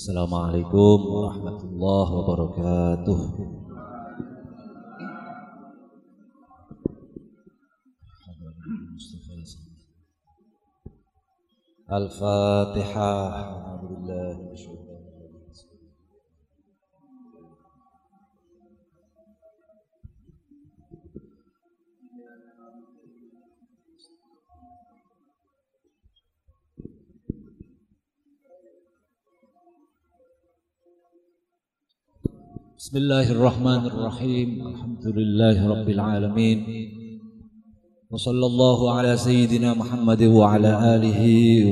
Assalamualaikum warahmatullahi wabarakatuh. Al-Fatihah. Alhamdulillah. بسم الله الرحمن الرحيم. الحمد لله رب العالمين. وصلى الله على سيدنا محمد وعلى آله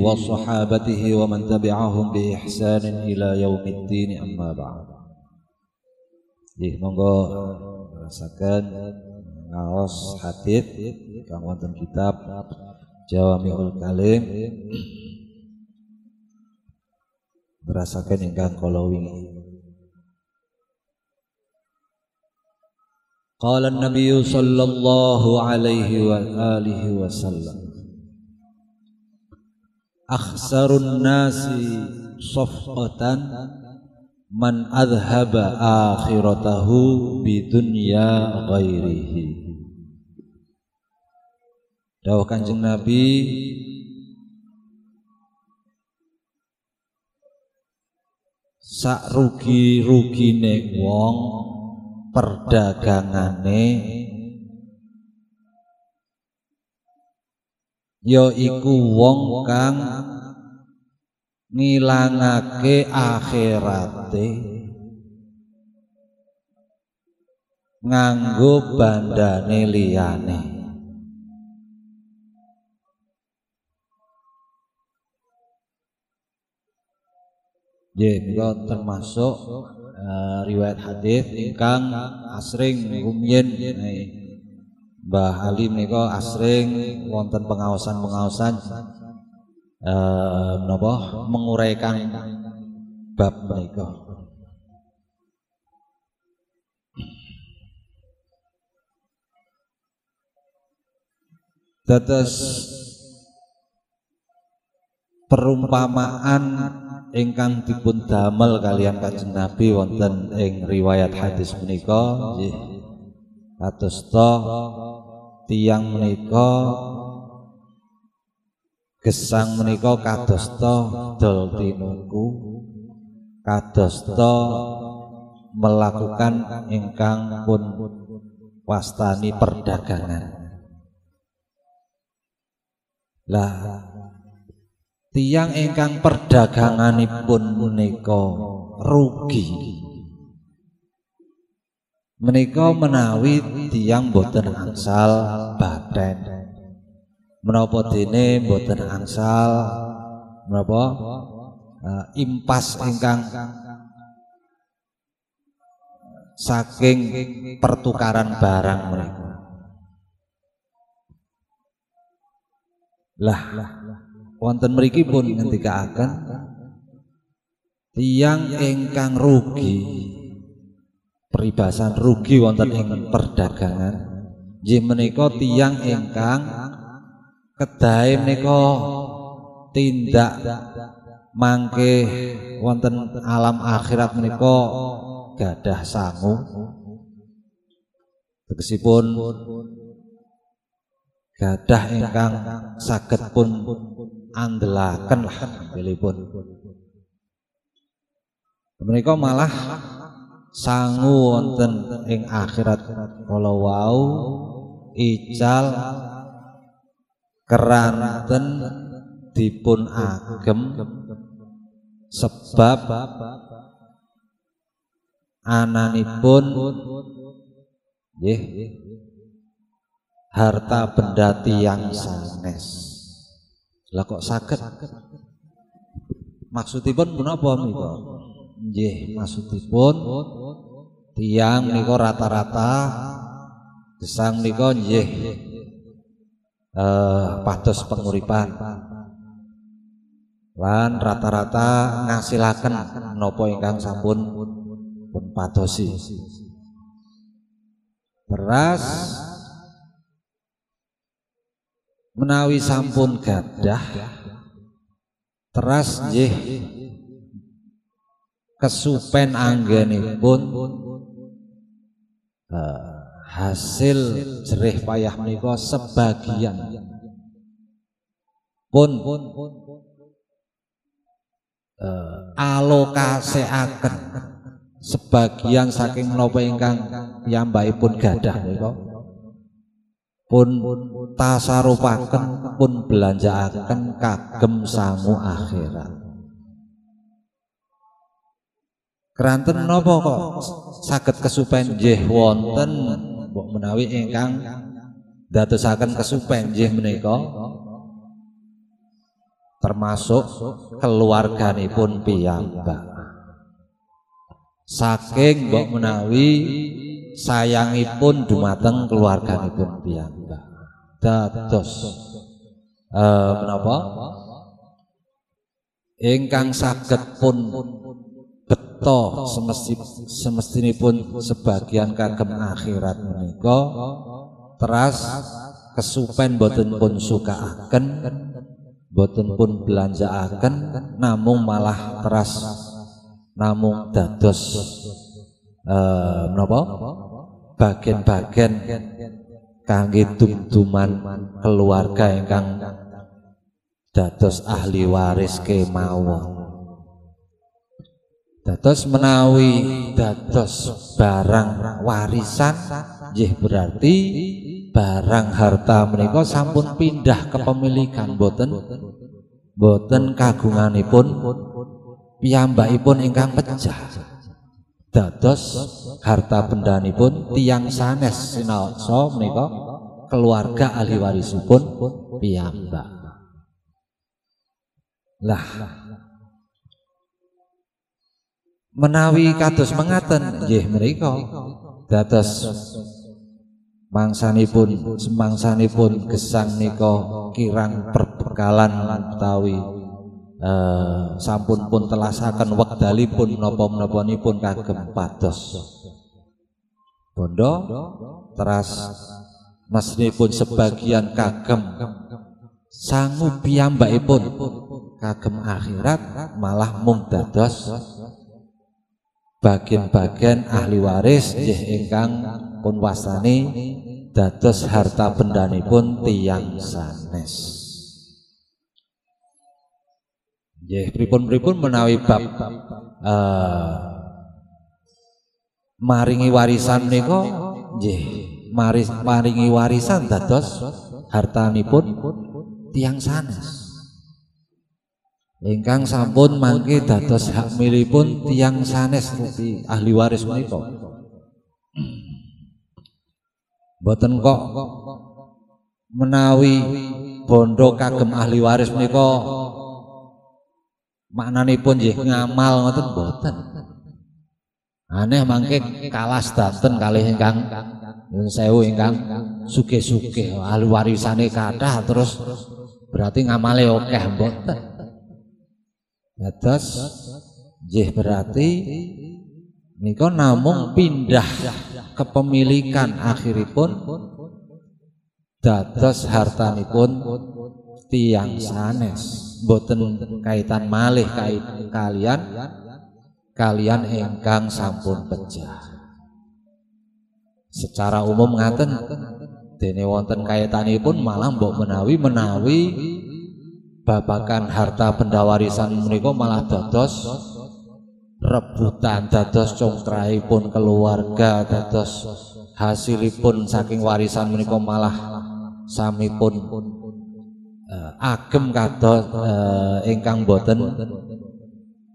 وصحابته ومن تبعهم بإحسان إلى يوم الدين. أما بعد. Jadi monggo rasakan ngaos hadis kang wonten kitab Jawamiul Kalim. Merasakan ingkang kala wingi قال النبي صلى الله عليه وآله وسلم أخسر الناس صفقة من أذهب آخرته بدنيا غيره Dawah kanjeng Nabi sak rugi-rugine wong perdagangane ya iku wong kang ngilangake akhirate nganggo bandane liyane. Ya, termasuk uh, riwayat hadis ingkang asring rumiyin Mbah Ali menika asring wonten pengawasan-pengawasan uh, menapa menguraikan bab menika. Dados perumpamaan ingkang dipun damel kalian Kanjeng Nabi wonten ing riwayat hadis menika nggih. Kadosta tiyang menika gesang menika kadosta dol tinuku kadosta melakukan ingkang pun wastani perdagangan. Lah tiang ingkang perdaganganipun menika rugi. Menika menawi tiang boten angsal baten menapa dene boten angsal? Menapa? Uh, impas ingkang saking pertukaran barang mereka lah, lah wonten mriki pun ngendikaaken tiang ingkang rugi peribasan rugi wonten ing perdagangan. Nggih menika tiang ingkang kedahe menika tindak mangke wonten alam akhirat menika gadah sangu. Tegesipun gadah ingkang saged pun andelaken lah pilihpun mereka malah sangu wonten ing akhirat. Kala wau ical keranten dipun agem sebab ananipun nggih harta benda tiang sanes lah kok sakit? Maksudipun menapa menika? Nggih, maksudipun tiang nika rata-rata gesang nika nggih eh pados penguripan. Lan rata-rata ngasilaken napa ingkang sampun pun padosi. Beras menawi sampun gadah teras nggih kesupen anggenipun uh, hasil jerih payah menika sebagian pun uh, alokasiaken sebagian saking menapa ingkang piyambakipun gadah pun tasarupaken pun belanjaaken kagem sangu akhirat Keranten napa kok saged kesupen nggih wonten mbok menawi ingkang dadosaken kesupen nggih menika termasuk keluarganipun piyambak. Saking mbok menawi sayangipun dumateng keluarganipun piyambak. Dados. Eh menapa? Ingkang saged pun beto semesti semestinipun sebagian kagem akhirat menika teras kesupen boten pun sukaaken boten pun belanjaaken namung malah teras namung dados. Eh menapa? Bagian-bagian kangge tumtuman keluarga ingkang dados ahli waris kemawon Dados menawi dados barang warisan nggih berarti barang harta menika sampun pindah kepemilikan boten boten kagunganipun piyambakipun ingkang pecah. Dados harta bendanipun tiang sanes sinaosa menika keluarga ahli warisipun piyambak. Lah menawi kados mengaten nggih menika dados mangsanipun semangsanipun gesang nika kirang perbekalan utawi eh, sampun pun telasaken wekdalipun napa-napanipun kagem pados. Bondo teras mesnipun sebagian kagem. Sangu piyambakipun kagem akhirat malah mung dados. Bagian-bagian ahli waris nggih ingkang pun wasani dados harta bendanipun tiyang sanes. Nggih pripun-pripun menawi bab uh, maringi warisan menika nggih maris maringi warisan dados hartanipun tiang sanes. Ingkang sampun mangke dados hak milipun tiang sanes ahli waris menika. Boten kok menawi bondo kagem ahli waris menika maknanipun nggih ngamal ngoten boten. Aneh mangke kalah sedanten kalih ingkang sewu ingkang sugih-sugih ahli warisane kathah terus. Berarti ngamale akeh mboten. Dados nggih berarti nika namung pindah kepemilikan akhiripun dados hartanipun tiang sanes. Boten kaitan malih kait kalian. Kalian ingkang sampun pecah. Secara umum ngaten dene wonten kaitanipun malah mbok menawi menawi babakan harta benda warisan menika malah dados rebutan dados congkraipun keluarga dados hasilipun saking warisan menika malah samipun uh, agem kados uh, ingkang boten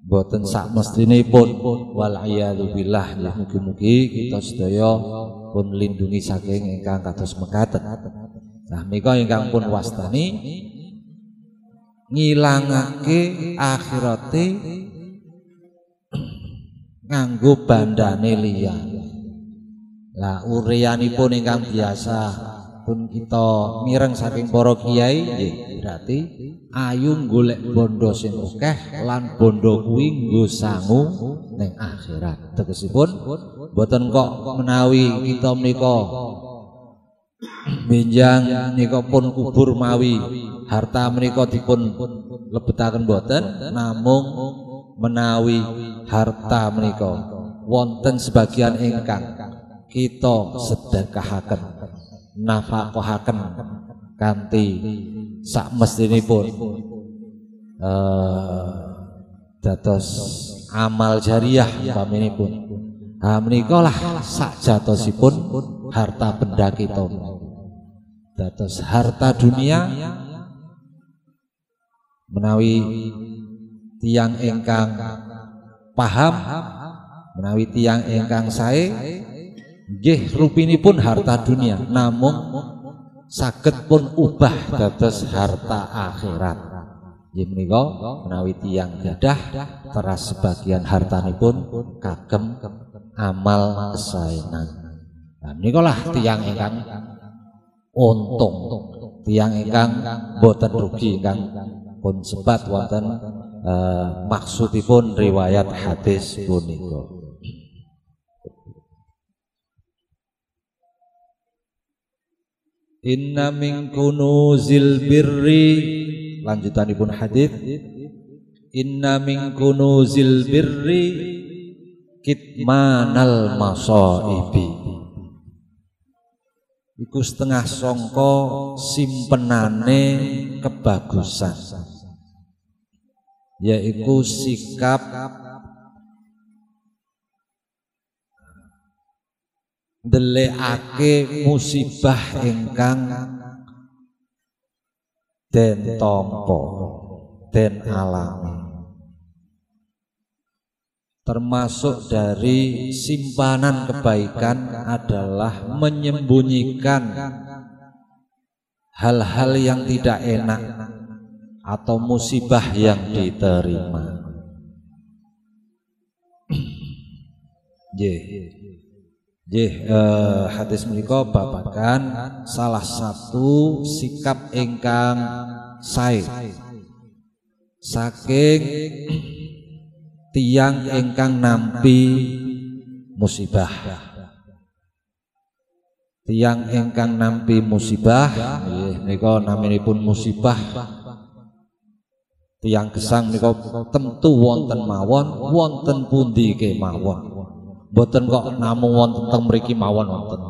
boten sak mestinipun wal billah mugi-mugi kita sedaya pun lindungi saking ingkang kados mekaten. Nah menika ingkang pun wastani ngilangake akhirate nganggo bandane liyane lah urianipun ingkang biasa pun kita mireng saking para kiai nggih. Berarti ayu golek bondo sing akeh lan bondo kuwi nggo sangu ning akhirat. Tegesipun boten kok menawi kita menika benjang nika pun kubur mawi. Harta menika dipun lebetaken boten namung menawi harta menika. Wonten sebagian ingkang kita sedekahaken nafkahaken kanthi sak mestinipun eh dados amal jariah paminipun ha menika lah sak jatosipun harta benda kita. Dados harta dunia menawi tiang ingkang paham menawi tiang ingkang sae nggih rupinipun harta dunia namun saged pun ubah dados harta akhirat nggih menika menawi tiang gadah teras sebagian hartanipun kagem amal kesaenan Nah, nikolah tiang ingkang untung, tiang ingkang boten rugi ingkang pun sebat wonten uh, maksudipun riwayat hadis punika. Inna min kunuzil birri. Lanjutanipun hadis. Inna min kunuzil birri kitmanal masaibi. Iku setengah songko simpenane kebagusan. Yaiku sikap delekake musibah ingkang den tompo den alami termasuk dari simpanan kebaikan adalah menyembunyikan hal-hal yang tidak enak atau musibah yang diterima. Jeh, jeh eh, hadis menika babakan salah satu sikap ingkang sae. Saking tiang ingkang nampi musibah. Tiang ingkang nampi musibah nggih nika naminipun musibah. Tiang gesang nika tentu wonten mawon wonten pundi kemawon mboten kok namung wonten teng mriki mawon wonten.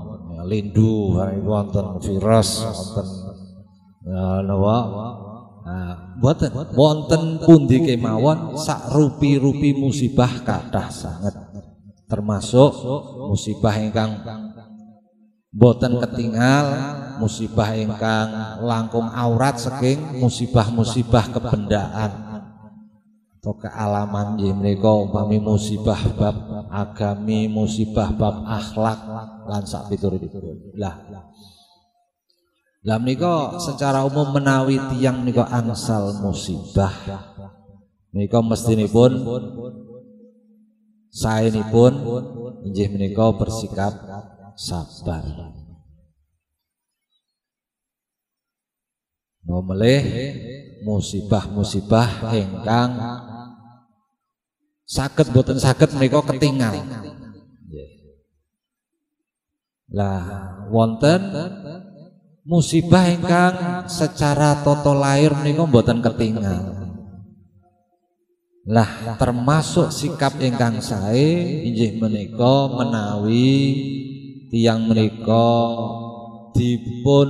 Lindu wonten virus wonten napa? Nah, boten wonten pundi kemawon sak rupi-rupi musibah kathah sanget. Termasuk musibah ingkang boten ketinggal, musibah ingkang langkung aurat saking musibah-musibah kebendaan atau kealaman nggih menika umpami musibah bab agami, musibah bab akhlak lan sak piturutipun. Lah lah menika secara umum menawi tiang menika angsal musibah. Menika mestinipun saenipun injih menika bersikap sabar. Nomelih musibah-musibah ingkang saged boten saged menika ketinggal. Lah wonten musibah ingkang secara toto lahir menika mboten ketinggal. Lah termasuk sikap ingkang sae injih menika menawi tiang menika dipun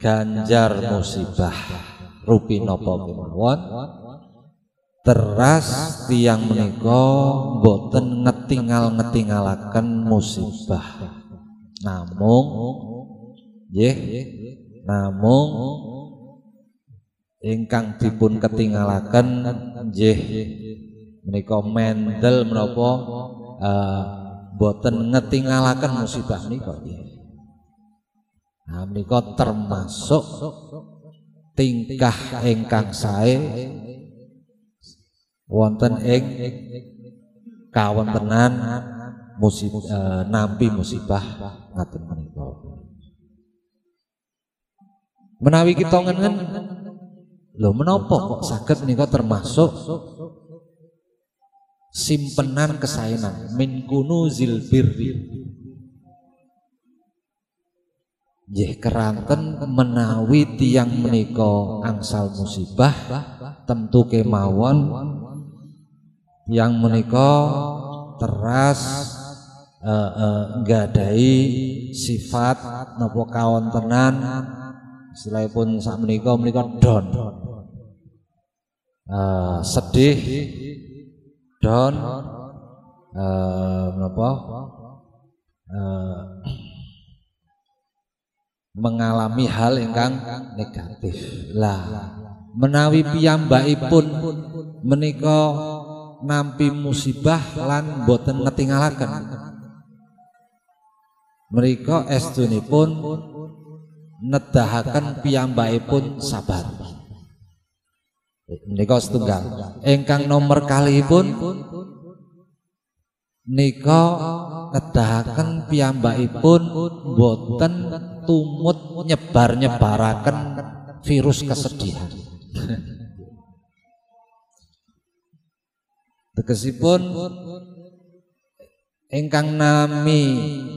ganjar musibah rupi napa kemawon teras tiang menika mboten ngetingal-ngetingalaken musibah. Namung nggih namung ingkang dipun ketinggalaken nggih menika mendel menapa uh, boten ngetinggalaken musibah menika Nah menika termasuk tingkah ingkang sae wonten ing kawontenan musibah uh, nampi musibah ngaten menika. Menawi kita ngenen lho menapa kok saged menika termasuk simpenan kesaenan min kunuzil birri. Nggih keranten menawi tiang menika angsal musibah tentu kemawon yang menika teras uh, uh, gadai sifat napa kawontenan. Pun sak menika menika don. Uh, sedih don. Napa? Uh, mengalami hal ingkang negatif. Lah menawi piyambakipun menika nampi musibah lan boten ngetingalaken. Mereka estunipun nedahaken piyambakipun sabar. Menika setunggal. Ingkang nomor kali pun nika nedahaken piyambakipun boten tumut nyebar-nyebaraken virus kesedihan. Tegesipun ingkang nami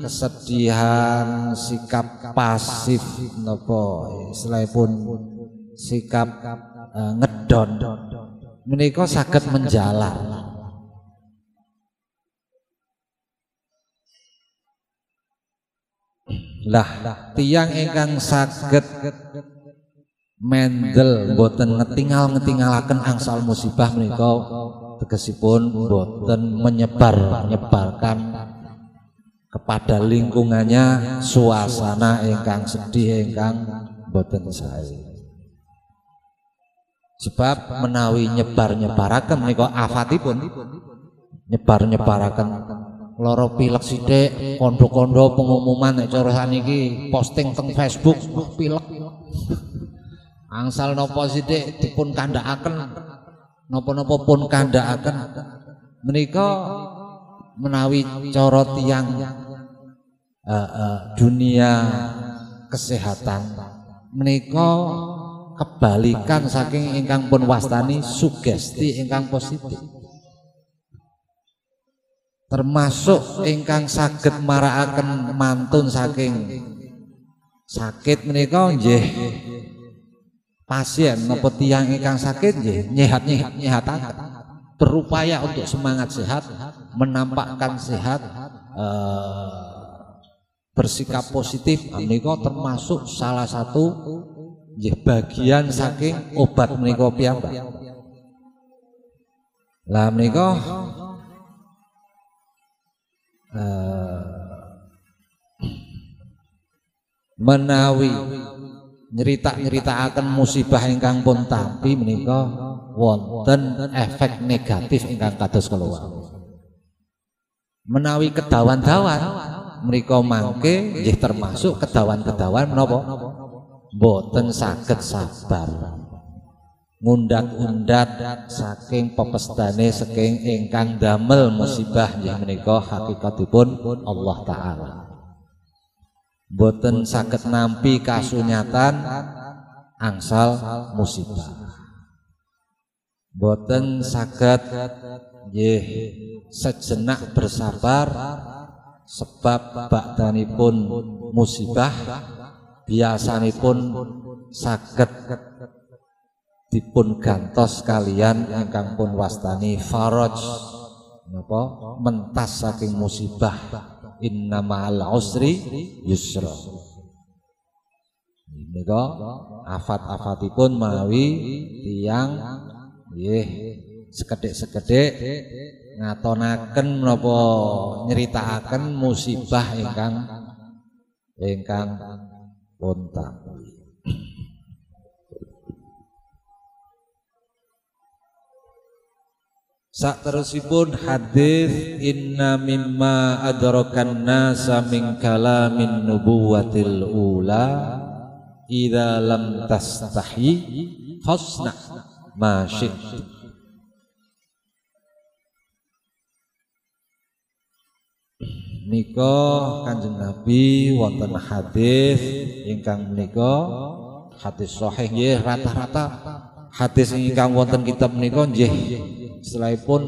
kesedihan sikap pasif napa? Pun sikap uh, ngedon. Menika saged menjalar. Lah tiang ingkang saged mendel boten ngetingal ngetingalaken angsal musibah menika tegesipun boten menyebar menyebarkan kepada lingkungannya suasana ingkang sedih ingkang boten sae. Sebab menawi nyebar nyebaraken menika afatipun nyebar nyebaraken loro pilek sithik kondo-kondo pengumuman nek cara saniki posting teng Facebook pilek. Angsal napa sithik dipun kandhakaken napa-napa pun kandhakaken menika menawi cara tiang uh, uh, dunia kesehatan menika kebalikan saking ingkang pun wastani sugesti ingkang positif. Termasuk ingkang saged marakaken mantun saking sakit menika nggih pasien napa tiyang ingkang sakit nggih nyehat-nyehat nyehataken. berupaya untuk semangat sehat menampakkan sehat uh, bersikap positif. menika termasuk salah satu nggih bagian saking obat menika piyambak. lah menika Eh, menawi nyerita akan musibah ingkang pun tapi menika wonten efek negatif ingkang kados keluar menawi kedawan-dawan menika mangke nggih termasuk kedawan-kedawan menapa? Boten saged sabar. Ngundat-undat saking pepestane saking ingkang damel musibah yang menika hakikatipun Allah taala. Boten saged nampi kasunyatan angsal musibah. Boten saged nggih sejenak bersabar sebab bakdanipun musibah biasanipun saged dipun gantos kalian ingkang pun wastani faraj. Napa? Mentas saking musibah inna ma'al usri yusra. Menika afat-afatipun menawi tiang nggih sekedhik-sekedhik ngatonaken menapa nyritakaken musibah ingkang ingkang pun Sak terusipun hadis inna mimma adrakan nasa min kalamin nubuwatil ula idza lam tastahi fasna ma Nika Kanjeng Nabi wonten hadis ingkang menika hadis sahih nggih rata-rata. Hadis ingkang wonten kitab menika nggih pun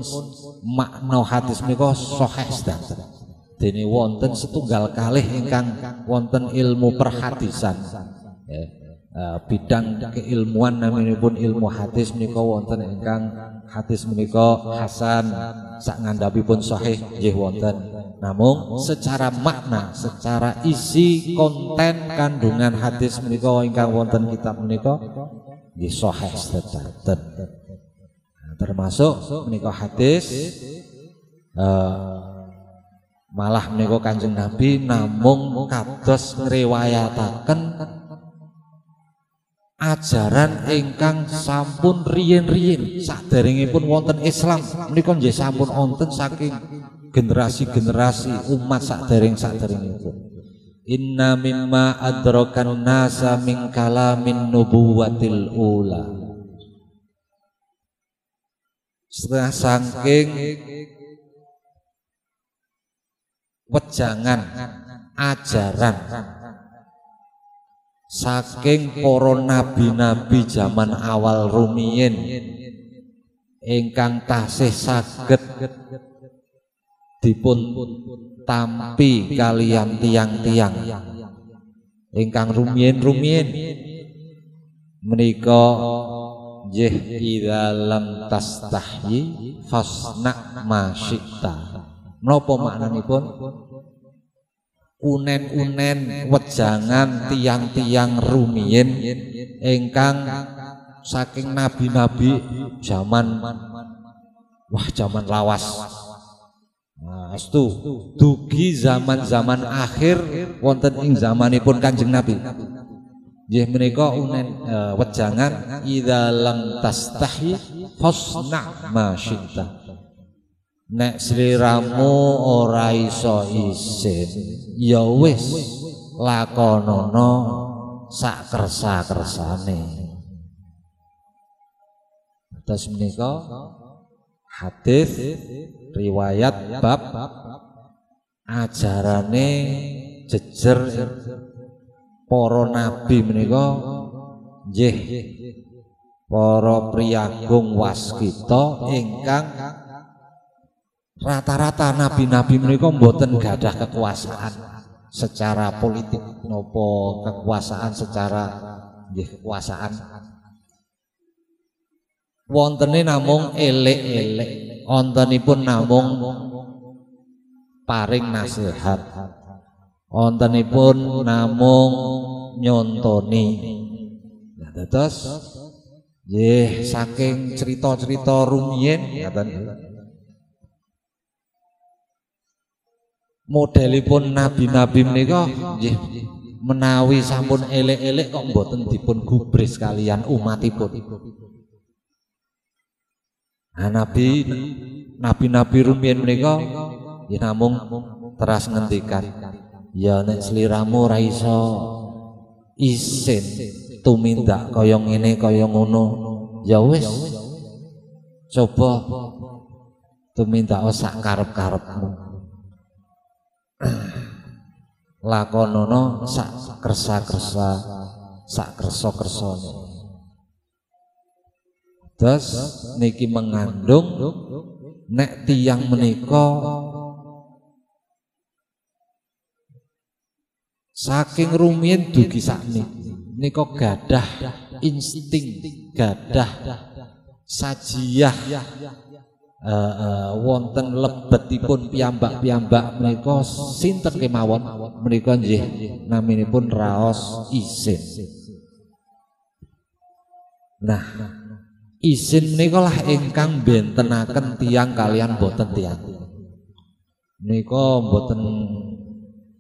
makna hadis menika sahih sedanten. Dene wonten setunggal kalih ingkang wonten ilmu perhadisan. Ya. uh, bidang keilmuan pun ilmu hadis menika wonten ingkang hadis menika hasan sak ngandhapipun sahih nggih wonten namun secara makna secara isi konten kandungan hadis menika ingkang wonten kitab menika nggih sahih sedaten nah, termasuk menika hadis uh, malah menika Kanjeng Nabi namung kados ngriwayataken ajaran ingkang sampun riyin-riyin saderengipun wonten Islam menika nggih sampun wonten saking generasi-generasi umat sadereng saderengipun. Inna mimma adrakan nasa min kalamin nubuwatil ula Setengah saking wejangan ajaran. Saking para nabi-nabi zaman awal rumiyin ingkang tasih saged dipun tampi kalian tiang-tiang. Ingkang rumiyin-rumiyin. Menika nggih idza lam tastahyi fasna ma syi'ta Menapa maknanipun? Unen-unen wejangan tiang-tiang rumiyin ingkang saking nabi-nabi zaman wah zaman lawas. Nah, astu dugi zaman-zaman akhir wonten ing zamanipun Kanjeng Nabi. Nggih menika unen uh, wejangan idza lam tastahi fasna ma syi'ta. Nek sliramu ora iso isin, ya wis lakonono sak kersa-kersane. Terus menika hadis riwayat bab ajarane jejer para nabi menika nggih para priyagung waskita ingkang rata-rata nabi-nabi mereka mboten gadah kekuasaan secara politik nopo kekuasaan secara nggih kekuasaan. Wontene namung elek-elek wontenipun namung paring nasihat wontenipun namung nyontoni. Nah terus nggih saking cerita-cerita rumiyin ngaten. Modelipun nabi-nabi menika nggih menawi sampun elek-elek kok mboten dipun gubris kalian umatipun. Nah, nabi nabi-nabi rumiyin menika ya namung teras ngendikan ya nek sliramu ra iso isin tumindak kaya ngene kaya ngono. Ya wis. Coba tumindak sak karep-karepmu. Lakonono sak kersa-kersa sak kersa-kersane. Terus niki mengandung nek tiang menika saking rumiyin dugi sakniki nika gadah insting gadah sajiah uh, uh, wonten lebetipun piyambak-piyambak menika sinten kemawon menika nggih naminipun raos isin. Nah, isin menika lah ingkang bentenaken tiang kalian boten tiang. Menika boten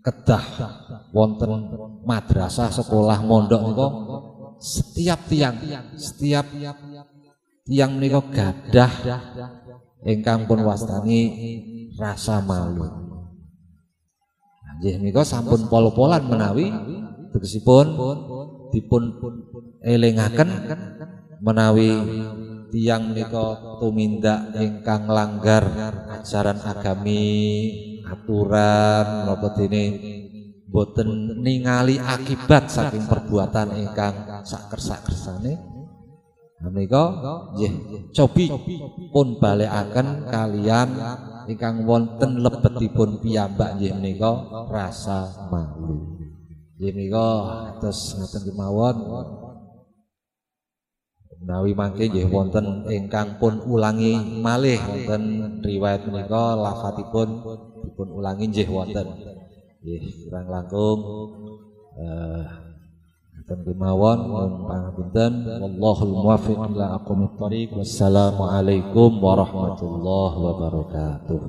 kedah wonten madrasah sekolah mondok menika setiap tiang setiap tiang menika gadah ingkang pun wastani rasa malu. Nggih menika sampun pol-polan menawi tegesipun dipun elingaken menawi tiang menika tumindak ingkang langgar ajaran agami aturan napa dene boten ningali akibat saking perbuatan ingkang sak kersa-kersane menika nggih cobi pun balekaken kalian ingkang wonten lebetipun piyambak nggih menika rasa malu. Nggih menika terus ngaten kemawon menawi mangke nggih wonten ingkang pun ulangi malih wonten riwayat menika lafadzipun dipun ulangi nggih wonten. Nggih kurang langkung eh ngaten kemawon mun pangapunten wallahul muwaffiq ila aqwamit thoriq wassalamu alaikum warahmatullahi wabarakatuh.